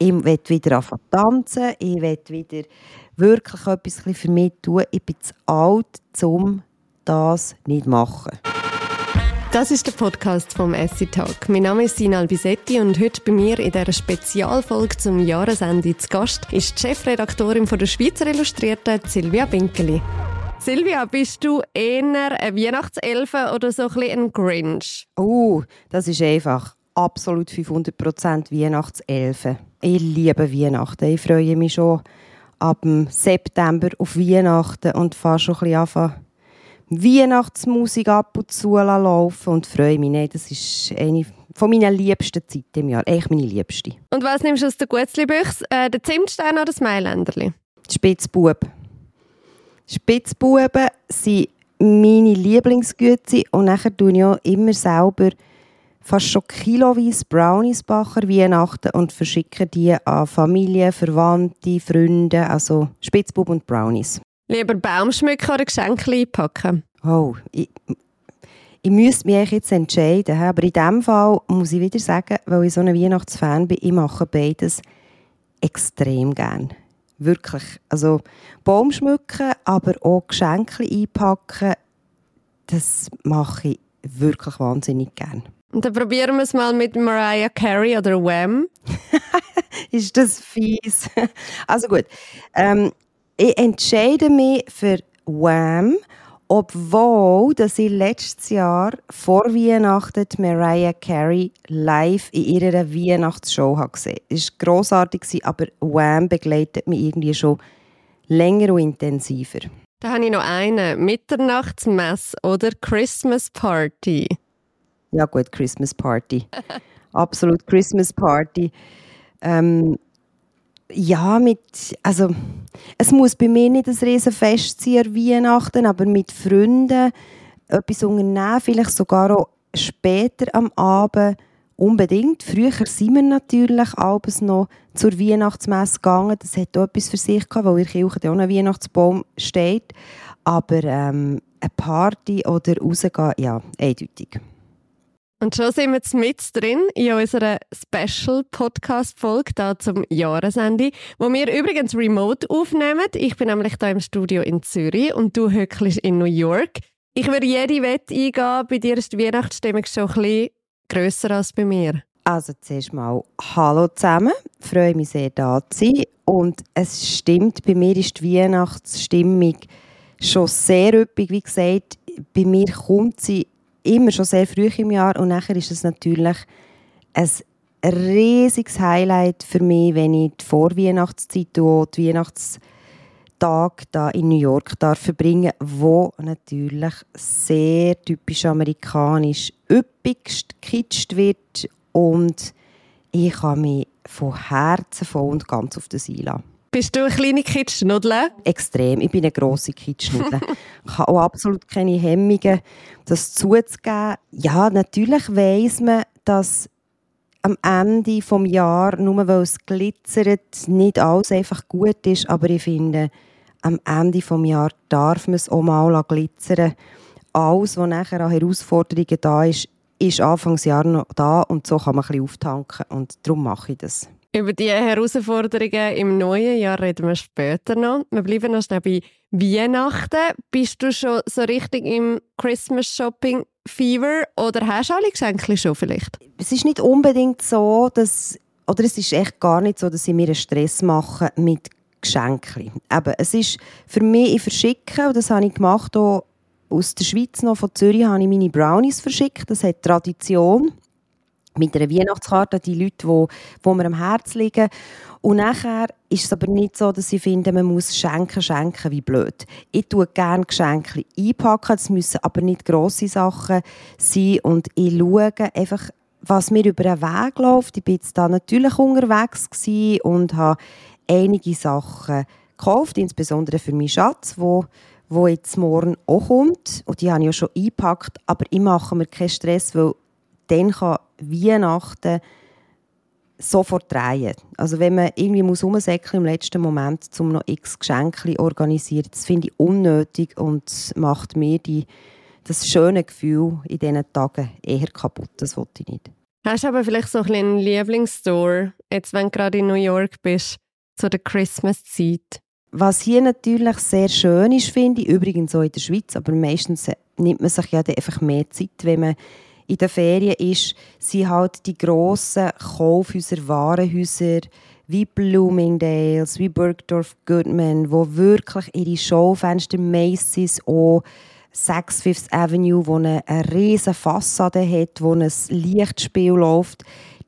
Ich will wieder anfangen tanzen, ich will wieder wirklich etwas für mich tun. Ich bin zu alt, um das nicht zu machen. Das ist der Podcast vom Essi Talk. Mein Name ist Sina Albisetti und heute bei mir in dieser Spezialfolge zum Jahresende zu Gast ist die Chefredaktorin von der Schweizer Illustrierten, Silvia Binkeli. Silvia, bist du eher eine Weihnachtselfe oder so ein, bisschen ein Grinch? Oh, das ist einfach absolut 500% Weihnachtselfe. Ich liebe Weihnachten. Ich freue mich schon ab September auf Weihnachten und fahre schon ein bisschen anfangen, Weihnachtsmusik ab und zu laufen und freue mich. Nein, das ist eine von meinen liebsten Zeiten im Jahr. Echt meine liebste. Und was nimmst du aus der Gutzli-Büchse? Äh, den Zimtstein oder das Mailänderli? Spitzbub. Spitzbuben sind meine Lieblingsgüte und nachher tue ich auch immer selber fast schon kiloweise Brownies backen Weihnachten und verschicke die an Familie, Verwandte, Freunde, also Spitzbub und Brownies. Lieber Baumschmücken oder Geschenke einpacken? Oh, ich, ich müsste mich jetzt entscheiden, aber in diesem Fall muss ich wieder sagen, weil ich so ein Weihnachtsfan bin, ich mache beides extrem gerne. Wirklich. Also Baum schmücken, aber auch Geschenke einpacken, das mache ich wirklich wahnsinnig gerne. Und dann probieren wir es mal mit Mariah Carey oder Wham. ist das fies? Also gut. Ähm, ich entscheide mich für Wham, obwohl dass ich letztes Jahr vor Weihnachten Mariah Carey live in ihrer Weihnachtsshow gesehen habe. Es war grossartig, aber Wham begleitet mich irgendwie schon länger und intensiver. Da habe ich noch eine. Mitternachtsmess oder Christmas Party. Ja gut, Christmas Party. Absolut Christmas Party. Ähm, ja, mit, also, es muss bei mir nicht ein riesen Fest sein an Weihnachten, aber mit Freunden etwas unternehmen, vielleicht sogar auch später am Abend unbedingt. Früher sind wir natürlich abends noch zur Weihnachtsmesse gegangen. Das hat auch etwas für sich gehabt, weil in der Kirche auch ein Weihnachtsbaum steht. Aber ähm, eine Party oder rausgehen, ja, eindeutig. Und schon sind wir mit drin in unserer Special-Podcast-Folge da zum Jahresende, wo wir übrigens remote aufnehmen. Ich bin nämlich da im Studio in Zürich und du hückelst in New York. Ich würde jede Wette eingehen, bei dir ist die Weihnachtsstimmung schon ein bisschen grösser als bei mir. Also zuerst mal Hallo zusammen, ich freue mich sehr, da zu sein. Und es stimmt, bei mir ist die Weihnachtsstimmung schon sehr üppig. Wie gesagt, bei mir kommt sie immer schon sehr früh im Jahr und nachher ist es natürlich ein riesiges Highlight für mich, wenn ich die Vorweihnachtszeit und die Weihnachtstag da in New York darf verbringen, wo natürlich sehr typisch amerikanisch üppigst gekitscht wird und ich kann mich von Herzen voll und ganz auf das einlassen. Bist du eine kleine Kitschnudel? Extrem. Ich bin eine grosse Kitschnudel. ich habe auch absolut keine Hemmungen, das zuzugeben. Ja, natürlich weiss man, dass am Ende des Jahres, nur weil es glitzert, nicht alles einfach gut ist. Aber ich finde, am Ende des Jahres darf man es auch mal glitzern. Alles, was nachher an Herausforderungen da ist, ist Anfangsjahr noch da und so kann man ein bisschen auftanken. Und darum mache ich das. Über die Herausforderungen im neuen Jahr reden wir später noch. Wir bleiben noch schnell bei Weihnachten. Bist du schon so richtig im Christmas Shopping Fever oder hast du alle Geschenke schon vielleicht? Es ist nicht unbedingt so, dass oder es ist echt gar nicht so, dass ich mir einen Stress mache mit Geschenken. Eben, es ist für mich, ich verschicke, und das habe ich gemacht, auch aus der Schweiz noch, von Zürich habe ich meine Brownies verschickt, das hat Tradition mit einer Weihnachtskarte, die Leute, die, die mir am Herzen liegen. Und nachher ist es aber nicht so, dass ich finde, man muss schenken, schenken, wie blöd. Ich tue gerne Geschenke einpacken, es müssen aber nicht grosse Sachen sein und ich schaue einfach, was mir über den Weg läuft. Ich war jetzt da natürlich unterwegs und habe einige Sachen gekauft, insbesondere für meinen Schatz, wo wo jetzt morgen auch kommt. Und die habe ich ja schon eingepackt, aber ich mache mir keinen Stress, weil dann kann Weihnachten sofort drehen. Also wenn man irgendwie muss im letzten Moment, um noch x Geschenke organisieren, das finde ich unnötig und macht mir die, das schöne Gefühl in diesen Tagen eher kaputt. Das wollte ich nicht. Hast du aber vielleicht so einen Lieblingsstore, jetzt wenn du gerade in New York bist, zu der Christmas-Zeit? Was hier natürlich sehr schön ist, finde ich, übrigens auch in der Schweiz, aber meistens nimmt man sich ja einfach mehr Zeit, wenn man in den Ferien ist, sind halt die grossen Kaufhäuser, Warenhäuser wie Bloomingdale's, wie Bergdorf Goodman, wo wirklich ihre Schaufenster Macy's auch Saks Fifth Avenue, wo eine, eine riesige Fassade hat, wo ein Lichtspiel läuft,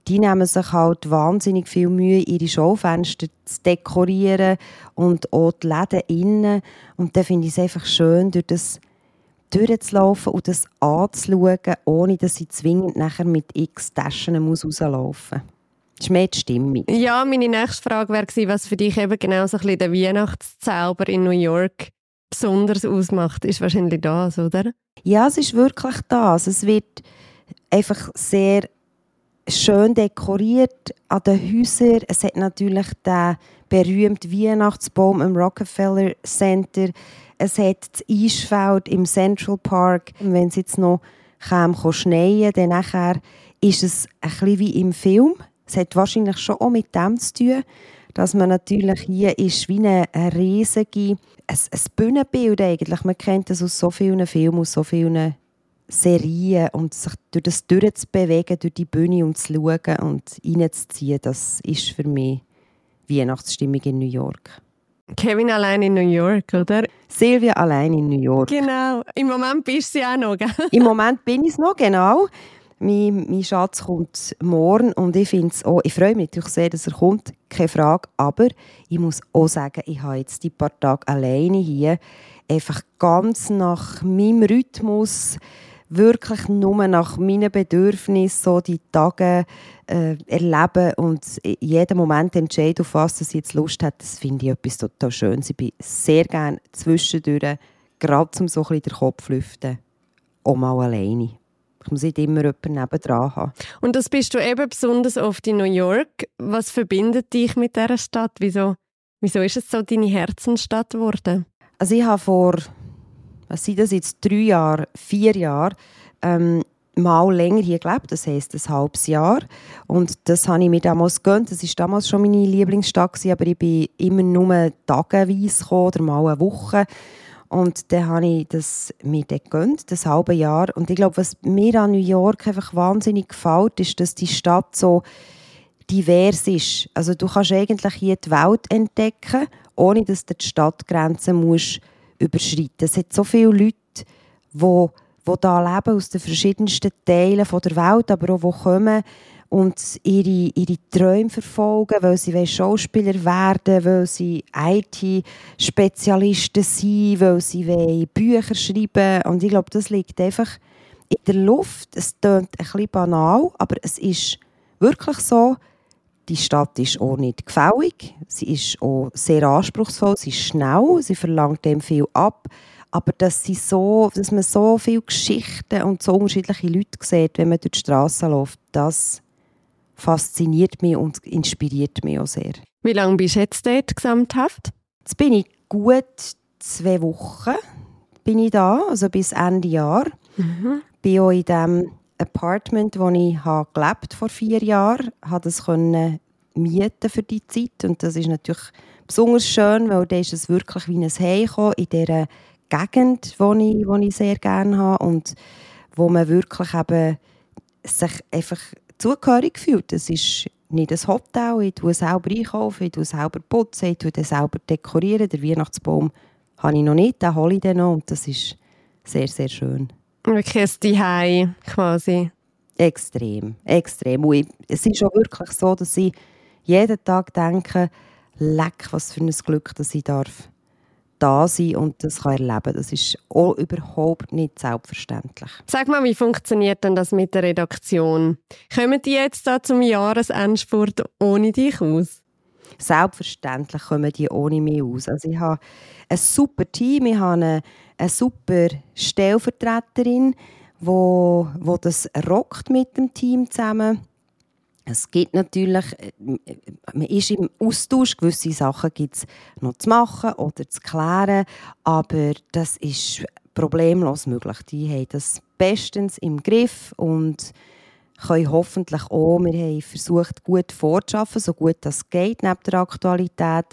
die nehmen sich halt wahnsinnig viel Mühe, ihre Schaufenster zu dekorieren und auch die Läden innen. Und dann finde ich es einfach schön, durch das durchzulaufen und das anzuschauen, ohne dass ich zwingend nachher mit x Taschen muss rauslaufen muss. Das ist mehr die Stimmung. Ja, meine nächste Frage wäre was für dich eben genau so ein bisschen der Weihnachtszauber in New York besonders ausmacht, ist wahrscheinlich das, oder? Ja, es ist wirklich das. Es wird einfach sehr schön dekoriert an den Häusern. Es hat natürlich den berühmten Weihnachtsbaum im Rockefeller Center. Es hat das Eisfeld im Central Park. Wenn es jetzt noch kam, schneien dann nachher ist es ein bisschen wie im Film. Es hat wahrscheinlich schon auch mit dem zu tun, dass man natürlich hier ist wie eine, riesige ein, ein Bühnenbild eigentlich. Man kennt das aus so vielen Filmen, aus so vielen Serien und sich durch das durchzubewegen, durch die Bühne und zu schauen und reinzuziehen, das ist für mich Weihnachtsstimmung in New York. Kevin allein in New York, oder? Silvia allein in New York. Genau. Im Moment bist du ja auch noch, gell? Im Moment bin ich es noch, genau. Mein, mein Schatz kommt morgen und ich, auch, ich freue mich natürlich sehr, dass er kommt, keine Frage. Aber ich muss auch sagen, ich habe jetzt die paar Tage alleine hier einfach ganz nach meinem Rhythmus wirklich nur nach meinen Bedürfnissen so die Tage äh, erleben und jeden Moment entscheiden, auf was sie jetzt Lust hat, das finde ich etwas total Schönes. Ich bin sehr gerne zwischendurch, gerade zum so ein bisschen den Kopf lüften, auch mal alleine. Ich muss nicht immer jemanden nebendran haben. Und das bist du eben besonders oft in New York. Was verbindet dich mit dieser Stadt? Wieso, wieso ist es so deine Herzensstadt geworden? Also ich habe vor was sind das jetzt, drei Jahre, vier Jahre, ähm, mal länger hier gelebt, das heisst ein halbes Jahr. Und das habe ich mir damals gegönnt. Das war damals schon meine Lieblingsstadt, aber ich bin immer nur tageweise gekommen, oder mal eine Woche. Und dann habe ich das mir dann gegönnt, das halbe Jahr. Und ich glaube, was mir an New York einfach wahnsinnig gefällt, ist, dass die Stadt so divers ist. Also du kannst eigentlich hier die Welt entdecken, ohne dass du die Stadtgrenzen musst überschreiten. Es hat so viele Leute, die, da leben aus den verschiedensten Teilen der Welt, aber auch die kommen und ihre, ihre Träume verfolgen, weil sie Schauspieler werden weil sie IT-Spezialisten sind, weil sie Bücher schreiben Und ich glaube, das liegt einfach in der Luft. Es klingt ein bisschen banal, aber es ist wirklich so, die Stadt ist auch nicht gefällig, sie ist auch sehr anspruchsvoll, sie ist schnell, sie verlangt dem viel ab, aber dass, sie so, dass man so viele Geschichten und so unterschiedliche Leute sieht, wenn man durch die Straße läuft, das fasziniert mich und inspiriert mich auch sehr. Wie lange bist du jetzt dort gesamthaft? Jetzt bin ich gut zwei Wochen bin ich da, also bis Ende Jahr. Mhm. Bin auch in dem Apartment, wo ich gelebt vor vier Jahren, habe das können mieten für die Zeit und das ist natürlich besonders schön, weil da ist es wirklich wie ein Heimkommen in dieser Gegend, wo ich, wo ich sehr gerne habe und wo man wirklich eben sich einfach zugehörig fühlt. Es ist nicht ein Hotel, ich tue selber einkaufen, ich tue selber putzen, ich tue selber dekorieren. Den Weihnachtsbaum habe ich noch nicht, den hole ich dann noch und das ist sehr, sehr schön. Wirklich ein Zuhause quasi. Extrem, extrem. Und es ist auch wirklich so, dass ich jeden Tag denke, leck, was für ein Glück, dass ich darf da sein und das kann erleben. Das ist auch überhaupt nicht selbstverständlich. Sag mal, wie funktioniert denn das mit der Redaktion? Kommen die jetzt da zum Jahresendspurt ohne dich aus? Selbstverständlich kommen die ohne mich aus. Also ich habe ein super Team, ich habe eine, eine super Stellvertreterin, wo, wo das rockt mit dem Team zusammen. Es gibt natürlich, äh, man ist im Austausch, gewisse Sachen gibt es noch zu machen oder zu klären, aber das ist problemlos möglich. Die haben das bestens im Griff und können hoffentlich auch, wir haben versucht, gut vorzuschaffen, so gut das geht, neben der Aktualität,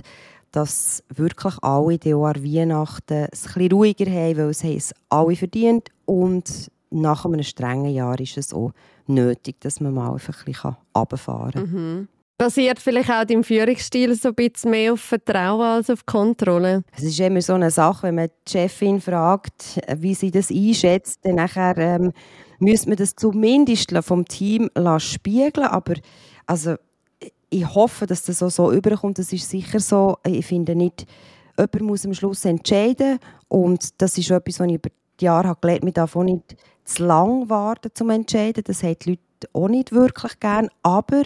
dass wirklich alle die an Weihnachten es ein bisschen ruhiger haben, weil es haben es alle verdient und nach einem strengen Jahr ist es auch nötig, dass man mal einfach ein bisschen runterfahren kann. Mhm. Basiert vielleicht auch dein Führungsstil so ein bisschen mehr auf Vertrauen als auf Kontrolle? Es ist immer so eine Sache, wenn man die Chefin fragt, wie sie das einschätzt, dann nachher, ähm, müsste man das zumindest vom Team spiegeln aber also, ich hoffe, dass das auch so überkommt. Das ist sicher so. Ich finde nicht, jemand muss am Schluss entscheiden und das ist etwas, was ich über die Jahre habe gelernt habe, davon nicht zu lang warten zum entscheiden. Das haben die Leute auch nicht wirklich gern, aber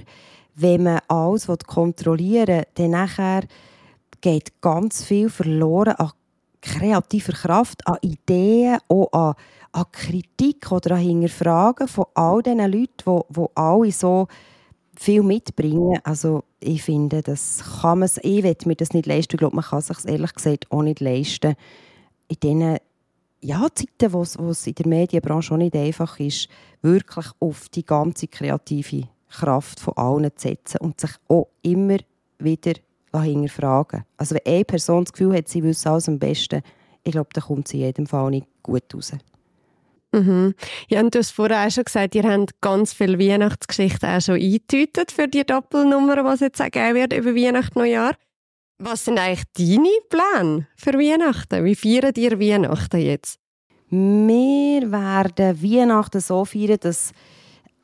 wenn man alles kontrollieren will, dann nachher geht ganz viel verloren an kreativer Kraft, an Ideen, auch an, an Kritik oder an Hinterfragen von all diesen Leuten, die, die alle so viel mitbringen. Also ich finde, das kann man, ich will mir das nicht leisten. Ich glaube, man kann sich ehrlich gesagt auch nicht leisten. In diesen ja, Zeiten, wo es in der Medienbranche auch nicht einfach ist, wirklich auf die ganze kreative Kraft von allen zu setzen und sich auch immer wieder hinterfragen. Also wenn eine Person das Gefühl hat, sie wüsste alles am besten, ich glaube, dann kommt sie in jedem Fall nicht gut raus. Mhm. Ja, und du hast vorher auch schon gesagt, ihr habt ganz viele Weihnachtsgeschichten auch schon eingetütet für die Doppelnummer, was jetzt auch geben wird über Weihnachten Neujahr. Was sind eigentlich deine Pläne für Weihnachten? Wie feiern ihr Weihnachten jetzt? Wir werden Weihnachten so feiern, dass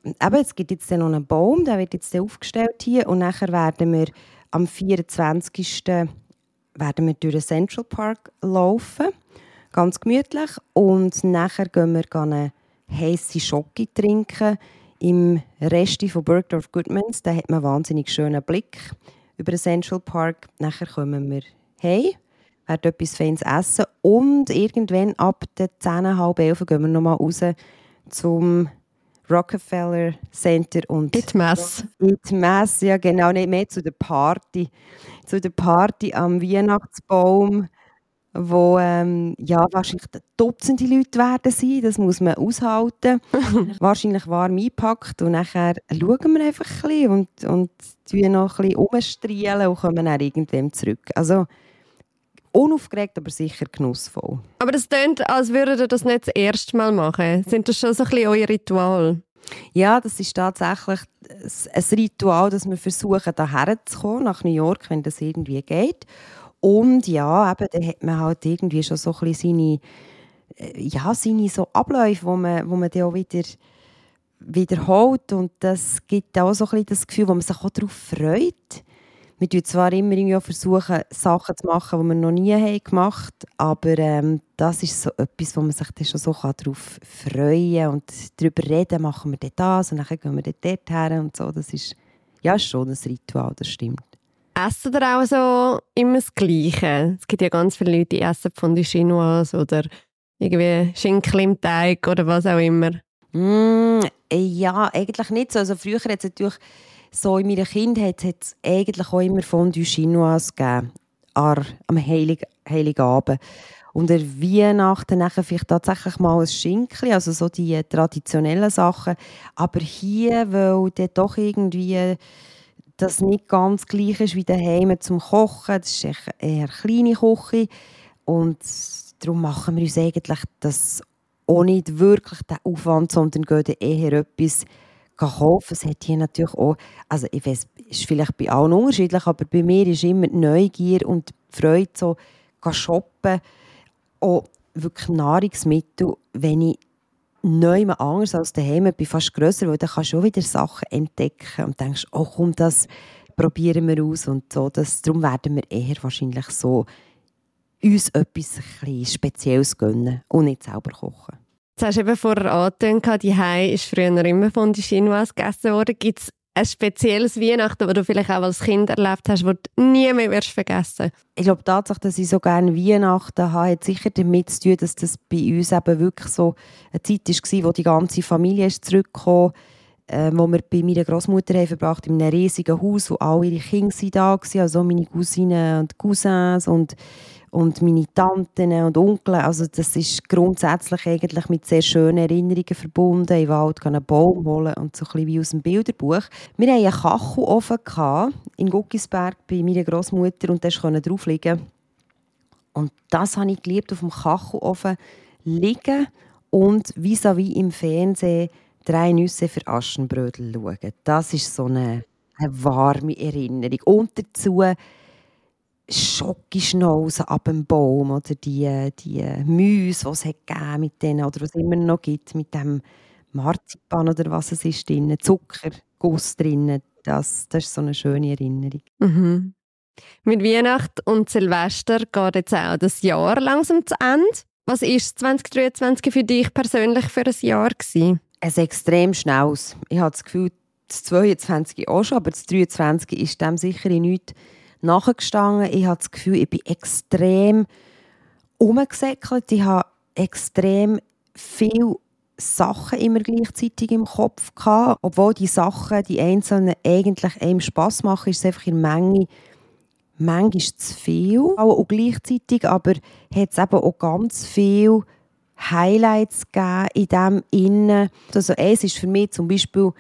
eben, es gibt jetzt noch einen Baum, der wird jetzt aufgestellt hier und nachher werden wir am 24. werden wir durch den Central Park laufen, ganz gemütlich und nachher gehen wir eine heiße Schocke trinken im Rest von Bergdorf Goodmans. Da hat man einen wahnsinnig schönen Blick über den Central Park. Nachher kommen wir heim, werden etwas Feines essen und irgendwann ab der 10, halb 11 gehen wir nochmal raus zum Rockefeller Center und die Messe, ja genau, nicht mehr zu der Party. Zu der Party am Weihnachtsbaum, wo ähm, ja, wahrscheinlich Dutzende Leute werden sein, das muss man aushalten. wahrscheinlich warm eingepackt und nachher schauen wir einfach ein bisschen und, und noch ein bisschen und kommen dann irgendwann zurück. Also, unaufgeregt, aber sicher genussvoll. Aber das klingt, als würdet ihr das nicht das erste Mal machen. Sind das schon so ein bisschen euer Ritual? Ja, das ist tatsächlich ein Ritual, dass wir versuchen, hierher zu kommen, nach New York, wenn das irgendwie geht. Und ja, eben, dann hat man halt irgendwie schon so ein seine, äh, ja, seine so Abläufe, wo man, wo man dann auch wieder wiederholt. Und das gibt auch so ein bisschen das Gefühl, wo man sich auch darauf freut wir versuchen zwar immer irgendwie versuchen, Sachen zu machen, die wir noch nie haben gemacht haben, aber ähm, das ist so etwas, wo man sich dann schon so darauf freuen kann und darüber reden, machen wir das und dann gehen wir dort her und so. Das ist ja schon ein Ritual, das stimmt. Essen ihr auch so immer das Gleiche? Es gibt ja ganz viele Leute, die essen von die Chinoise oder irgendwie Schinken im Teig oder was auch immer. Mm, ja, eigentlich nicht so. Also früher hat es natürlich so in meiner Kindheit hat es eigentlich auch immer Fondue Chinoise gegeben, am Heilig, Heiligabend. Und der Weihnachten nachher vielleicht tatsächlich mal ein Schinkli, also so die traditionellen Sachen. Aber hier, weil dann doch irgendwie das nicht ganz gleich ist wie daheim zum Kochen, das ist eher eine kleine Küche. Und darum machen wir uns eigentlich das auch nicht wirklich den Aufwand, sondern gehen eher etwas kaufen. Es hat hier natürlich auch, also ich weiß, ist vielleicht bei allen unterschiedlich, aber bei mir ist immer die Neugier und die Freude so, shoppen, auch wirklich Nahrungsmittel, wenn ich neu anders als daheim bin, fast grösser, weil dann kannst du auch wieder Sachen entdecken und denkst, oh komm, das probieren wir aus und so. Das, darum werden wir eher wahrscheinlich so uns etwas Spezielles gönnen und nicht selber kochen. Jetzt hast du eben vorher angetönt, die Hai ist früher immer von den Chinois gegessen worden. Gibt es ein spezielles Weihnachten, das du vielleicht auch als Kind erlebt hast, das du nie mehr wirst vergessen. Ich glaube, die Tatsache, dass ich so gerne Weihnachten habe, hat sicher damit zu tun, dass das bei uns eben wirklich so eine Zeit war, wo die ganze Familie ist zurückgekommen äh, wo wir bei meiner Großmutter verbracht in einem riesigen Haus, wo alle ihre Kinder da waren, also meine Cousinen und Cousins und und meine Tanten und Onkel. Also das ist grundsätzlich eigentlich mit sehr schönen Erinnerungen verbunden. Ich Wald einen Baum holen und so ein bisschen wie aus dem Bilderbuch. Wir hatten einen Kachelofen in Guckisberg bei meiner Großmutter und da konnte drauf liegen. Und das habe ich geliebt, auf dem Kachelofen liegen und vis-à-vis im Fernsehen drei Nüsse für Aschenbrödel schauen. Das ist so eine, eine warme Erinnerung. Und dazu Schokischnauzen ab dem Baum oder die, die Mäuse, die es hat mit denen oder was es immer noch gibt, mit dem Marzipan oder was es ist drin, Zuckerguss drin. Das, das ist so eine schöne Erinnerung. Mhm. Mit Weihnachten und Silvester geht jetzt auch das Jahr langsam zu Ende. Was war 2023 für dich persönlich für ein Jahr? Gewesen? Ein extrem schnelles. Ich habe das Gefühl, das 22 auch schon, aber das 23 ist dem sicher in nichts nachgestanden. Ich habe das Gefühl, ich bin extrem umgesäckelt. Ich habe extrem viele Sachen immer gleichzeitig im Kopf gehabt. Obwohl die Sachen, die einzelnen, eigentlich einem Spass machen, ist es einfach in Menge manchmal zu viel, auch, gleichzeitig, aber hat es eben auch ganz viele Highlights gegeben in dem Innen. Also eins ist für mich zum Beispiel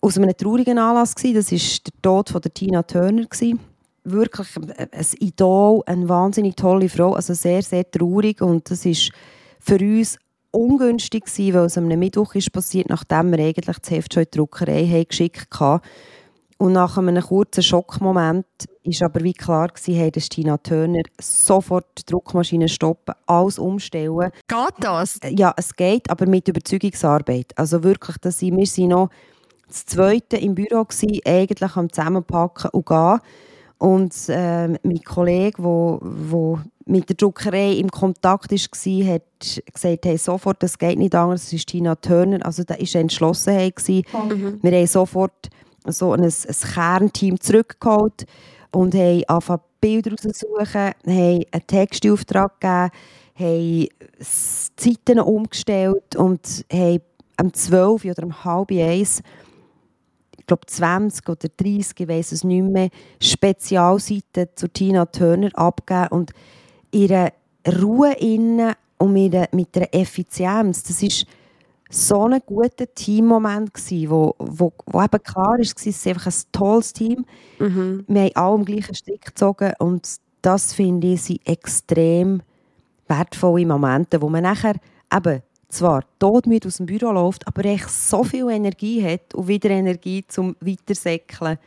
aus einem traurigen Anlass gewesen. Das ist der Tod von der Tina Turner gewesen. Wirklich ein Idol, eine wahnsinnig tolle Frau, also sehr, sehr traurig und das ist für uns ungünstig gewesen, weil es am Mittwoch ist passiert, nachdem wir eigentlich das Heft schon in die Druckerei geschickt haben. Und nach einem kurzen Schockmoment ist aber wie klar gewesen, hey, dass Tina Turner sofort die Druckmaschine stoppen, alles umstellen. Geht das? Ja, es geht, aber mit Überzeugungsarbeit. Also wirklich, dass sie, wir sind noch das Zweite im Büro gewesen, eigentlich am Zusammenpacken und gehen. Und äh, mein Kollege, der wo, mit der Druckerei im Kontakt war, hat gesagt, hey, sofort, das geht nicht anders, das ist Tina Turner. Also da war eine Entschlossenheit. Mhm. Wir haben sofort so ein, ein Kernteam zurückgeholt und haben angefangen, Bilder rauszusuchen, haben einen Textauftrag gegeben, haben Zeiten umgestellt und haben um 12 oder um halb eins ich glaube 20 oder 30, ich weiß es nicht mehr, Spezialseiten zu Tina Turner abgeben und ihre Ruhe innen und mit, der Effizienz, das ist so ein guter Teammoment gewesen, wo, wo, wo eben klar war, es ist einfach ein tolles Team. Mhm. Wir haben alle am gleichen Strick gezogen und das finde ich sind extrem wertvolle Momente, wo man nachher eben zwar todmüde aus dem Büro läuft, aber echt so viel Energie hat und wieder Energie zum Weitersäckeln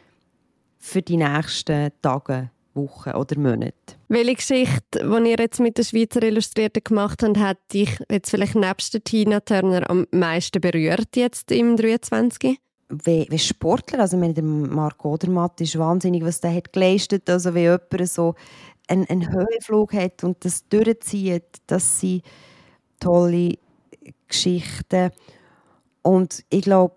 für die nächsten Tage. Wochen oder Monaten. Welche Geschichte, die ihr jetzt mit der Schweizer Illustrierten gemacht habt, hat dich jetzt vielleicht nebst der Tina Turner am meisten berührt jetzt im 23? Wie, wie Sportler, also meine, der Marc Odermatt ist wahnsinnig, was der hat geleistet, also wie jemand so einen, einen Höhenflug hat und das durchzieht, das sind tolle Geschichten und ich glaube,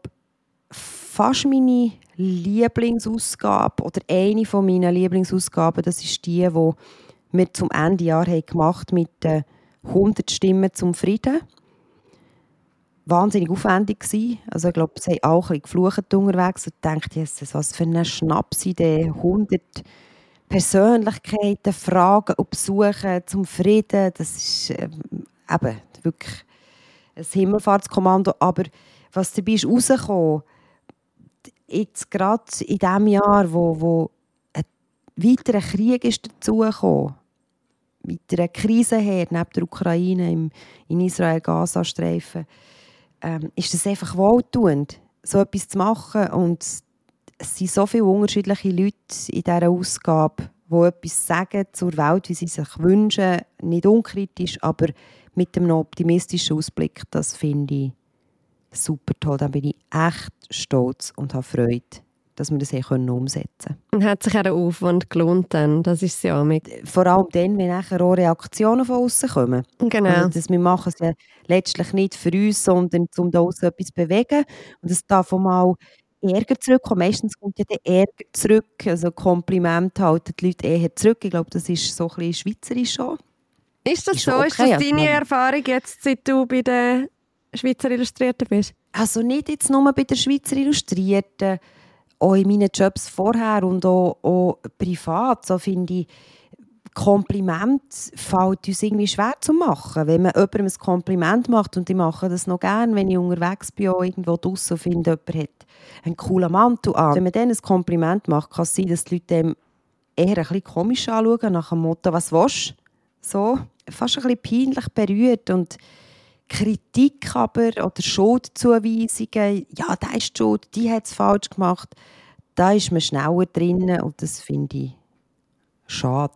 fast meine Lieblingsausgabe oder eine von meinen Lieblingsausgaben, das ist die, die wir zum Ende Jahr haben gemacht mit den 100 Stimmen zum Frieden. Wahnsinnig aufwendig gewesen. Also ich glaube, sie haben auch ein bisschen geflucht unterwegs und gedacht, Jesus, was für eine Schnapsidee, 100 Persönlichkeiten, Fragen und Besuchen zum Frieden, das ist äh, eben wirklich ein Himmelfahrtskommando. Aber was dabei ist rausgekommen, jetzt gerade in diesem Jahr, wo, wo ein weiterer Krieg ist dazugekommen, weiterer Krisenherd neben der Ukraine im, in Israel-Gaza-Streifen, ähm, ist es einfach wohltuend, so etwas zu machen. Und es sind so viele unterschiedliche Leute in dieser Ausgabe, die etwas sagen zur Welt, wie sie sich wünschen, nicht unkritisch, aber mit einem optimistischen Ausblick. Das finde ich super toll. Da bin ich echt stolz und habe Freude, dass wir das hier umsetzen können. Und hat sich auch der Aufwand gelohnt dann? Das ist ja mit. Vor allem dann, wenn nachher auch Reaktionen von außen kommen. Genau. Also das, wir machen es ja letztlich nicht für uns, sondern um da etwas zu bewegen. Und es darf auch mal Ärger zurückkommen. Meistens kommt ja der Ärger zurück. Also Kompliment halten die Leute eher zurück. Ich glaube, das ist so ein bisschen schweizerisch schon. Ist das ist so? Okay. Ist das deine Erfahrung jetzt, seit du bei den Schweizer Illustrierten bist? Also nicht jetzt nur bei den Schweizer Illustrierten, auch in meinen Jobs vorher und auch, auch privat, so finde ich, Kompliment fällt uns irgendwie schwer zu machen. Wenn man jemandem ein Kompliment macht, und ich mache das noch gerne, wenn ich unterwegs bin, auch irgendwo draussen finde, jemand hat einen coolen Mantel an. Wenn man dann ein Kompliment macht, kann es sein, dass die Leute dem eher ein bisschen komisch anschauen, nach dem Motto, was willst du? So, fast ein bisschen peinlich berührt und Kritik aber oder Schuldzuweisungen, ja, der ist schuld, die hat es falsch gemacht, da ist man schneller drin und das finde ich schade.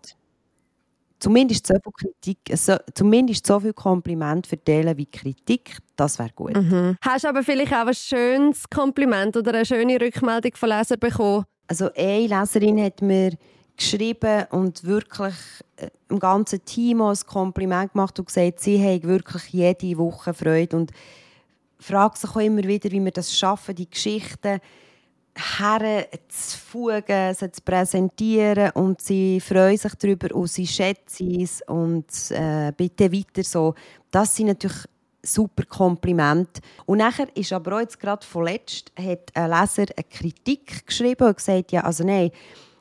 Zumindest so viel Kritik, so, zumindest so viel Kompliment verteilen wie Kritik, das wäre gut. Mhm. Hast du aber vielleicht auch ein schönes Kompliment oder eine schöne Rückmeldung von Lesern bekommen? Also eine Leserin hat mir geschrieben und wirklich äh, im ganzen Team ein Kompliment gemacht und gesagt, sie haben wirklich jede Woche Freude und fragt sich auch immer wieder, wie wir das schaffen, die Geschichten herzufugen, sie zu präsentieren und sie freuen sich darüber und sie schätzen es und äh, bitte weiter so. Das sind natürlich super Komplimente. Und nachher ist aber auch jetzt gerade vorletzt hat ein Leser eine Kritik geschrieben und gesagt, ja, also nein,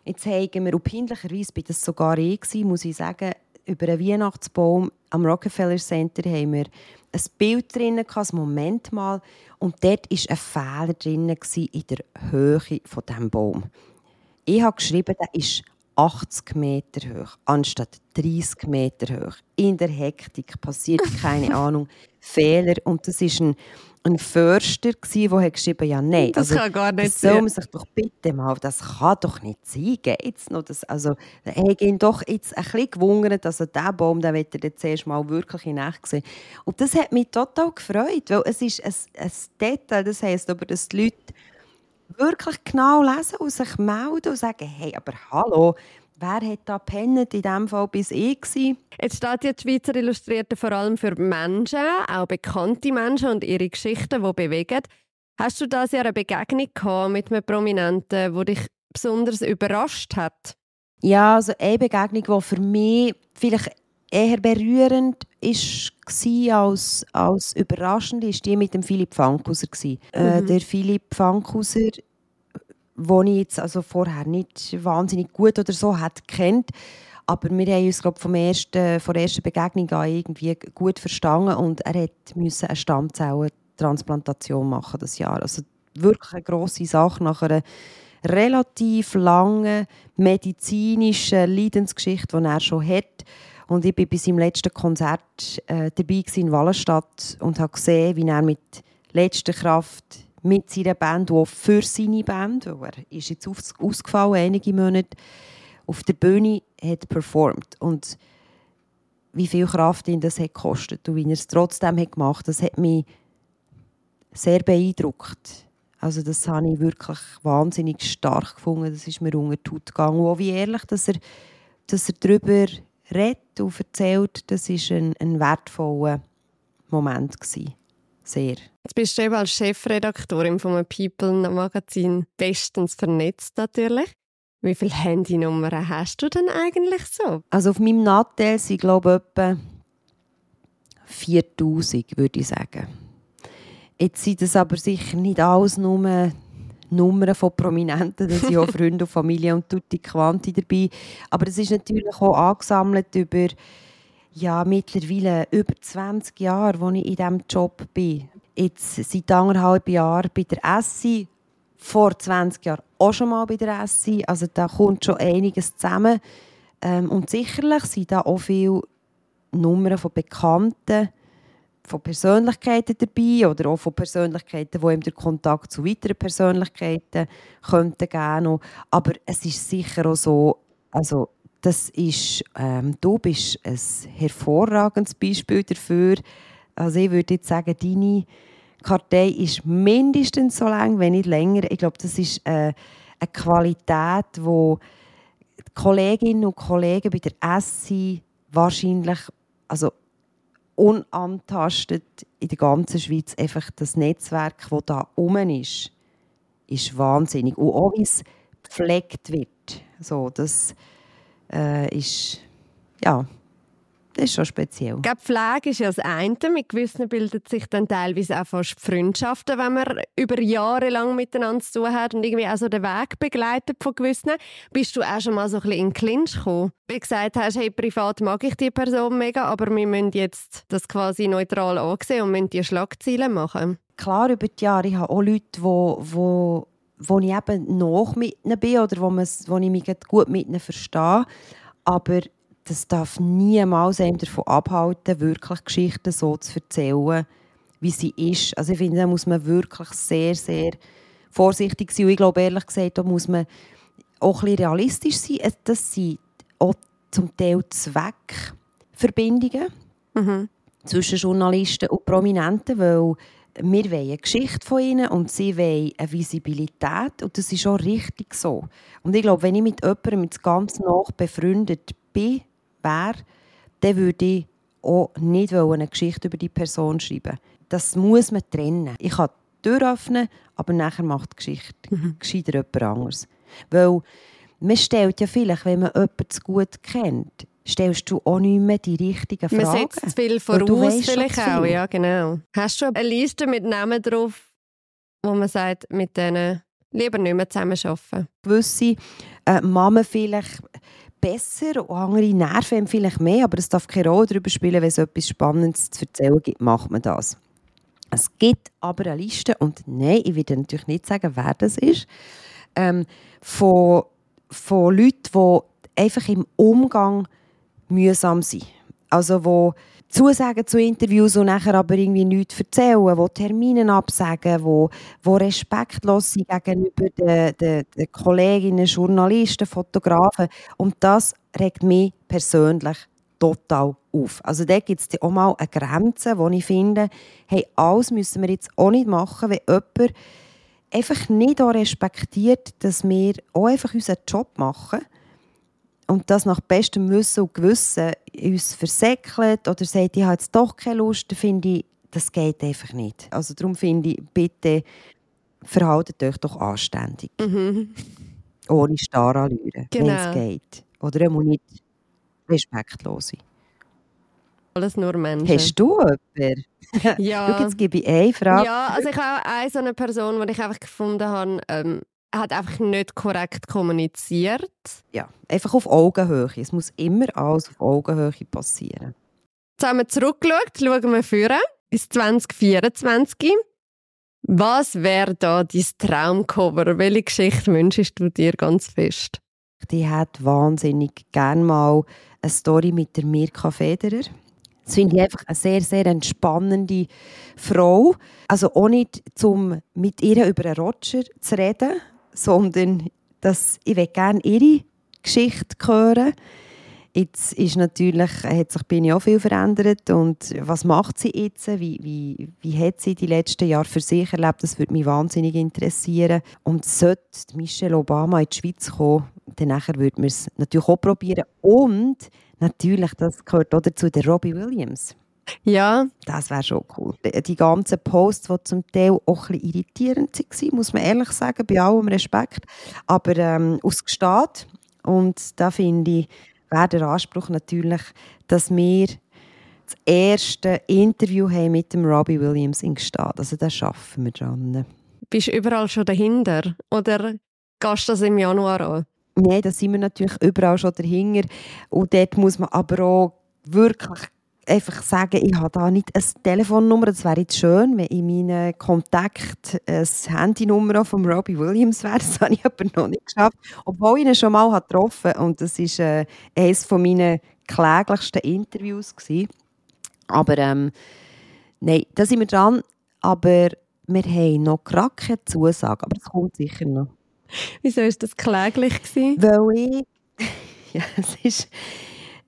Jetzt haben wir, und peinlicherweise war das sogar ich, muss ich sagen, über einen Weihnachtsbaum am Rockefeller Center haben wir ein Bild drin, ein Moment mal. Und dort war ein Fehler drin in der Höhe von diesem Baum. Ich habe geschrieben, der ist 80 Meter hoch, anstatt 30 Meter hoch. In der Hektik passiert, keine Ahnung, Fehler. Und das ist ein ein Förster, der geschrieben hat, ja nein, das also, kann gar nicht das soll man sich doch bitte mal, das kann doch nicht sein, geht's noch? Das, also, er hat ihn doch jetzt ein bisschen gewundert, dass er diesen Baum, den wird er jetzt zuerst mal wirklich in echt sehen. Und das hat mich total gefreut, weil es ist ein, ein Detail, das heisst aber, dass die Leute wirklich genau lesen und sich melden und sagen, hey, aber hallo, Wer hat da pennet? In diesem Fall bis ich. Gewesen. Jetzt steht ja die Schweizer Illustrierte vor allem für Menschen, auch bekannte Menschen und ihre Geschichten, die bewegen. Hast du da eine Begegnung gehabt mit einem Prominenten, die dich besonders überrascht hat? Ja, also eine Begegnung, die für mich vielleicht eher berührend war als, als überraschend, ist die mit dem Philipp Fankhauser. Äh, mhm. Äh, der Philipp Fankhauser wo ich jetzt also vorher nicht wahnsinnig gut oder so hat kennt. Aber wir haben uns glaub, vom ersten, von der ersten Begegnung an irgendwie gut verstanden und er musste eine Stammzellentransplantation machen das Jahr. Also wirklich eine grosse Sache nach einer relativ langen medizinischen Leidensgeschichte, die er schon hat. Und ich war bei seinem letzten Konzert äh, dabei in Wallenstadt und habe gesehen, wie er mit letzter Kraft mit seiner Band, auch für seine Band, weil er ist jetzt ausgefallen, einige Monate, auf der Bühne hat performt. Und wie viel Kraft ihn das hat gekostet und wie er es trotzdem hat gemacht das hat mich sehr beeindruckt. Also das habe ich wirklich wahnsinnig stark gefunden. Das ist mir unter die Haut gegangen. Und auch wie ehrlich, dass er, dass er darüber redet und erzählt, das war ein, ein wertvoller Moment. Gewesen. Sehr. Jetzt bist du eben als Chefredaktorin vom People Magazin bestens vernetzt natürlich. Wie viele Handynummern hast du denn eigentlich so? Also auf meinem Nattel sind glaube ich etwa 4000, würde ich sagen. Jetzt sind das aber sicher nicht alles nur Nummern von Prominenten, da sind auch Freunde und Familie und tutti quanti dabei. Aber es ist natürlich auch angesammelt über ja, mittlerweile über 20 Jahre, wo ich in diesem Job bin. Jetzt seit anderthalb Jahren bei der Essi, vor 20 Jahren auch schon mal bei der Essi. Also da kommt schon einiges zusammen. Ähm, und sicherlich sind da auch viele Nummern von Bekannten, von Persönlichkeiten dabei oder auch von Persönlichkeiten, die ihm den Kontakt zu weiteren Persönlichkeiten könnten geben. Aber es ist sicher auch so, also das ist, ähm, du bist ein hervorragendes Beispiel dafür. Also ich würde jetzt sagen, deine Kartei ist mindestens so lang, wenn nicht länger. Ich glaube, das ist äh, eine Qualität, wo Kolleginnen und Kollegen bei der SI wahrscheinlich also unantastet in der ganzen Schweiz einfach das Netzwerk, das da oben ist, ist wahnsinnig. Und auch wie es gepflegt wird. So, das, äh, ist ja, das ist schon speziell. Ich Pflege ist ja das eine. Mit gewissen bildet sich dann teilweise auch fast Freundschaften, wenn man über Jahre lang miteinander zu tun hat und irgendwie auch so den Weg begleitet von gewissen. Bist du auch schon mal so ein bisschen in den Clinch gekommen? Wie gesagt hast, hey, privat mag ich die Person mega, aber wir müssen jetzt das quasi neutral ansehen und müssen die Schlagzeilen machen. Klar, über die Jahre, ich habe auch Leute, die, die wo ich eben noch mit ihnen bin oder wo, wo ich mich gut mit ihnen verstehe. Aber das darf niemals einem davon abhalten, wirklich Geschichten so zu erzählen, wie sie ist. Also ich finde, da muss man wirklich sehr, sehr vorsichtig sein. Und ich glaube, ehrlich gesagt, da muss man auch ein bisschen realistisch sein. Das sind auch zum Teil Zweckverbindungen mhm. zwischen Journalisten und Prominenten, weil wir wollen eine Geschichte von ihnen und sie wollen eine Visibilität und das ist auch richtig so. Und ich glaube, wenn ich mit jemandem jetzt ganz nach befreundet bin, wäre, dann würde ich auch nicht eine Geschichte über die Person schreiben. Das muss man trennen. Ich kann die Tür öffnen, aber nachher macht die Geschichte mhm. gescheiter jemand anderes. Weil man stellt ja vielleicht, wenn man jemanden zu gut kennt, stellst du auch nicht mehr die richtigen Fragen. Man setzt viel voraus vielleicht auch, ja genau. Hast du eine Liste mit Namen drauf, wo man sagt, mit denen lieber nicht mehr zusammen arbeiten? Gewisse äh, Mama vielleicht besser und andere nerven vielleicht mehr, aber es darf keine Rolle darüber spielen, wenn es etwas Spannendes zu erzählen gibt, macht man das. Es gibt aber eine Liste, und nein, ich will natürlich nicht sagen, wer das ist, ähm, von, von Leuten, die einfach im Umgang mühsam sind. Also wo Zusagen zu Interviews und nachher aber irgendwie nichts erzählen, wo Termine absagen, wo, wo respektlos sind gegenüber den, den, den Kolleginnen, Journalisten, Fotografen. Und das regt mich persönlich total auf. Also da gibt es auch mal eine Grenze, wo ich finde, hey, alles müssen wir jetzt auch nicht machen, wenn jemand einfach nicht auch respektiert, dass wir auch einfach unseren Job machen und das nach bestem Wissen und Gewissen uns versäckelt oder sagt, ich habe jetzt doch keine Lust, dann finde ich, das geht einfach nicht. Also darum finde ich, bitte verhaltet euch doch anständig. Mhm. Ohne Starallüren, genau. wenn es geht. Oder immer nicht respektlos sein. Alles nur Menschen. Hast du jemanden? Ja. Schau, jetzt gebe ich eine Frage. Ja, also ich habe eine so eine Person, die ich einfach gefunden habe, ähm, hat einfach nicht korrekt kommuniziert. Ja, einfach auf Augenhöhe. Es muss immer alles auf Augenhöhe passieren. Jetzt haben wir zurückgeschaut, schauen wir führen bis 2024. Was wäre da dein Traumcover? Welche Geschichte wünschst du dir ganz fest? Die hat wahnsinnig gerne mal eine Story mit der Mirka Federer. Das finde ich einfach eine sehr, sehr entspannende Frau. Also auch nicht, um mit ihr über einen Roger zu reden, sondern dass ich gerne ihre Geschichte hören Jetzt ist natürlich, hat sich Bini auch viel verändert und was macht sie jetzt? Wie, wie, wie hat sie die letzten Jahre für sich erlebt? Das würde mich wahnsinnig interessieren. Und sollte Michelle Obama in die Schweiz kommen, dann würden wir es natürlich auch probieren. Und natürlich, das gehört auch dazu, der Robbie Williams. Ja. Das wäre schon cool. Die ganzen Posts, die zum Teil auch ein bisschen irritierend waren, muss man ehrlich sagen, bei allem Respekt. Aber ähm, aus Gestad. Und da finde ich, wäre der Anspruch natürlich, dass wir das erste Interview haben mit dem Robbie Williams in Gstad. Also das schaffen wir dran. Bist du überall schon dahinter? Oder gehst du das im Januar an? Nein, da sind wir natürlich überall schon dahinter. Und dort muss man aber auch wirklich einfach sagen, ich habe da nicht eine Telefonnummer. Das wäre jetzt schön, wenn in meinen Kontakt eine Handynummer von Robbie Williams wäre. Das habe ich aber noch nicht geschafft. Obwohl ich ihn schon mal getroffen habe. Und das war äh, eines meiner kläglichsten Interviews. Gewesen. Aber ähm, nein, da sind wir dran. Aber wir haben noch gar keine Zusage. Aber das kommt sicher noch. Wieso war das kläglich? Gewesen? Weil ich... ja, es ist...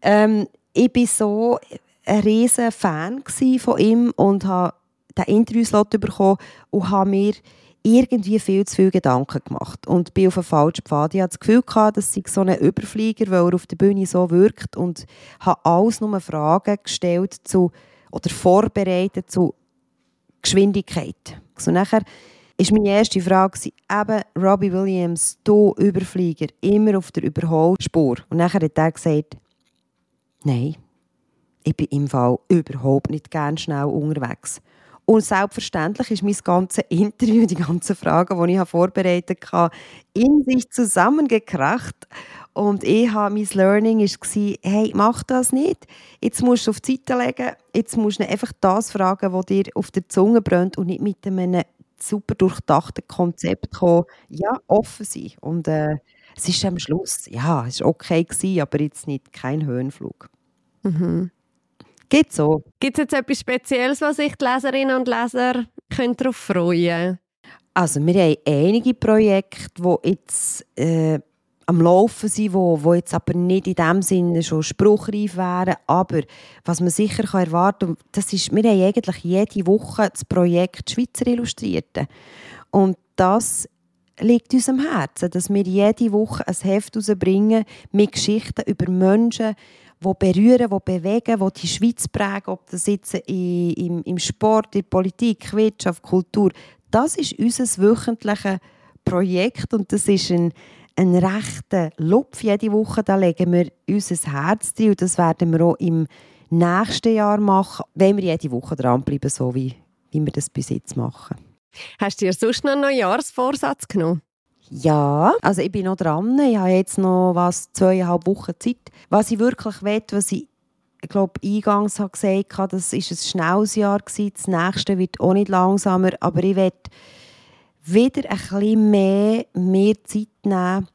Ähm, ich bin so ein riesen Fan von ihm und habe den Interviewslot bekommen und habe mir irgendwie viel zu viel Gedanken gemacht und bin auf einen falschen Pfad. Ich hatte das Gefühl, gehabt, dass ich so ein Überflieger, weil er auf der Bühne so wirkt und habe alles nur Fragen gestellt zu, oder vorbereitet zu Geschwindigkeit. So nachher ist meine erste Frage eben Robbie Williams, du Überflieger, immer auf der Überholspur. Und nachher hat er gesagt, nein, ich bin im Fall überhaupt nicht gern schnell unterwegs. Und selbstverständlich ist mein ganzes Interview, die ganzen Fragen, die ich vorbereitet habe, in sich zusammengekracht. Und ich habe, mein Learning war, hey, mach das nicht. Jetzt musst du auf die Seite legen, jetzt musst du einfach das fragen, was dir auf der Zunge brennt und nicht mit einem super durchdachten Konzept kommen. Ja, offen sein. Und äh, es ist am Schluss, ja, es war okay, aber jetzt nicht kein Höhenflug. Mhm. Geht so. Gibt es jetzt etwas Spezielles, was sich die Leserinnen und Leser darauf freuen können? Also wir haben einige Projekte, die jetzt äh, am Laufen sind, wo, wo jetzt aber nicht in dem Sinne schon spruchreif wären. Aber was man sicher kann erwarten kann, das ist, wir haben eigentlich jede Woche das Projekt Schweizer Illustrierte. Und das liegt uns am Herzen, dass wir jede Woche ein Heft herausbringen mit Geschichten über Menschen, die berühren, die bewegen, die die Schweiz prägen, ob das jetzt im, im Sport, in der Politik, Wirtschaft, Kultur. Das ist unser wöchentliches Projekt und das ist ein, ein rechter Lupf jede Woche. Da legen wir unser Herz drin und das werden wir auch im nächsten Jahr machen, wenn wir jede Woche dranbleiben, so wie, wie wir das bis jetzt machen. Hast du dir sonst noch einen Neujahrsvorsatz genommen? Ja, also ich bin noch dran. Ich habe jetzt noch was, zweieinhalb Wochen Zeit. Was ich wirklich will, was ich, ich glaube, eingangs habe gesagt habe, das war ein schnelles Jahr. Das nächste wird auch nicht langsamer. Aber ich will wieder ein bisschen mehr, mehr Zeit nehmen.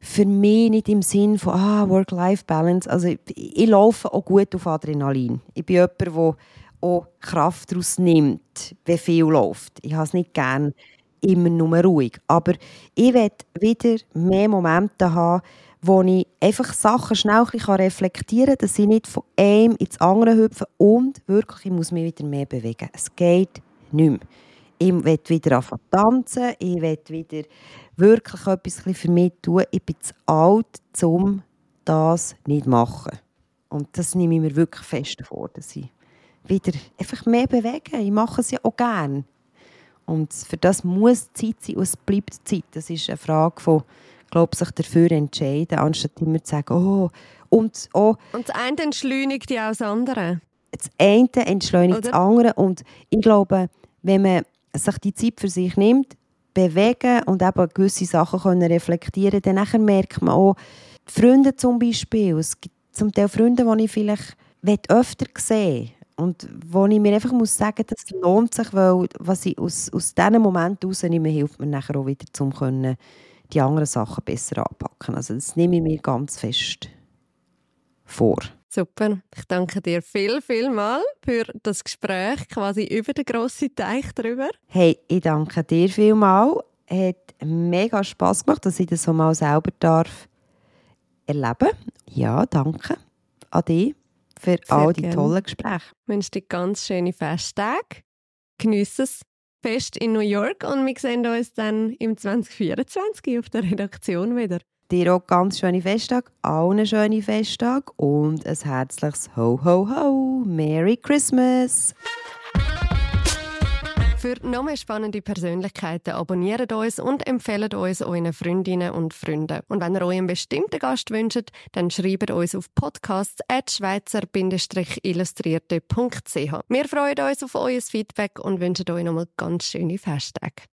Für mich nicht im Sinn von ah, Work-Life-Balance. Also ich, ich laufe auch gut auf Adrenalin. Ich bin jemand, der auch Kraft daraus nimmt, wenn viel läuft. Ich habe es nicht gerne immer nur ruhig. Aber ich will wieder mehr Momente haben, wo ich einfach Sachen schnell reflektieren kann, dass ich nicht von einem ins andere hüpfe und wirklich, ich muss mich wieder mehr bewegen. Es geht nicht mehr. Ich will wieder anfangen tanzen, ich will wieder wirklich etwas für mich tun. Ich bin zu alt, um das nicht zu machen. Und das nehme ich mir wirklich fest vor, dass ich wieder einfach mehr bewegen. Ich mache es ja auch gerne. Und für das muss Zeit sein und es bleibt Zeit. Das ist eine Frage von, glaube sich dafür entscheiden, anstatt immer zu sagen, oh, und oh. Und das eine entschleunigt ja auch das andere. Das eine entschleunigt Oder? das andere. Und ich glaube, wenn man sich die Zeit für sich nimmt, bewegen und eben gewisse Sachen können reflektieren, dann merkt man auch, Freunde zum Beispiel, es gibt zum Teil Freunde, die ich vielleicht öfter sehen und wo ich mir einfach muss sagen, das lohnt sich, weil was ich aus, aus diesen Momenten herausnehme, hilft mir nachher auch wieder, um können, die anderen Sachen besser anpacken. Also das nehme ich mir ganz fest vor. Super. Ich danke dir viel, viel mal für das Gespräch quasi über den grossen Teich drüber. Hey, ich danke dir vielmal. Es hat mega Spass gemacht, dass ich das so mal selber darf erleben. Ja, danke an dich für Sehr all die gern. tollen Gespräche. Ich wünsche dir ganz schöne Festtage. Genieße es fest in New York und wir sehen uns dann im 2024 auf der Redaktion wieder. Dir auch ganz schöne Festtage, allen schöne Festtage und ein herzliches Ho Ho Ho! Merry Christmas! Für noch mehr spannende Persönlichkeiten abonniert uns und empfehlt uns euren Freundinnen und Freunden. Und wenn ihr euch einen bestimmten Gast wünscht, dann schreibt uns auf podcasts.schweizer-illustrierte.ch. Wir freuen uns auf euer Feedback und wünschen euch nochmal ganz schöne Festtage.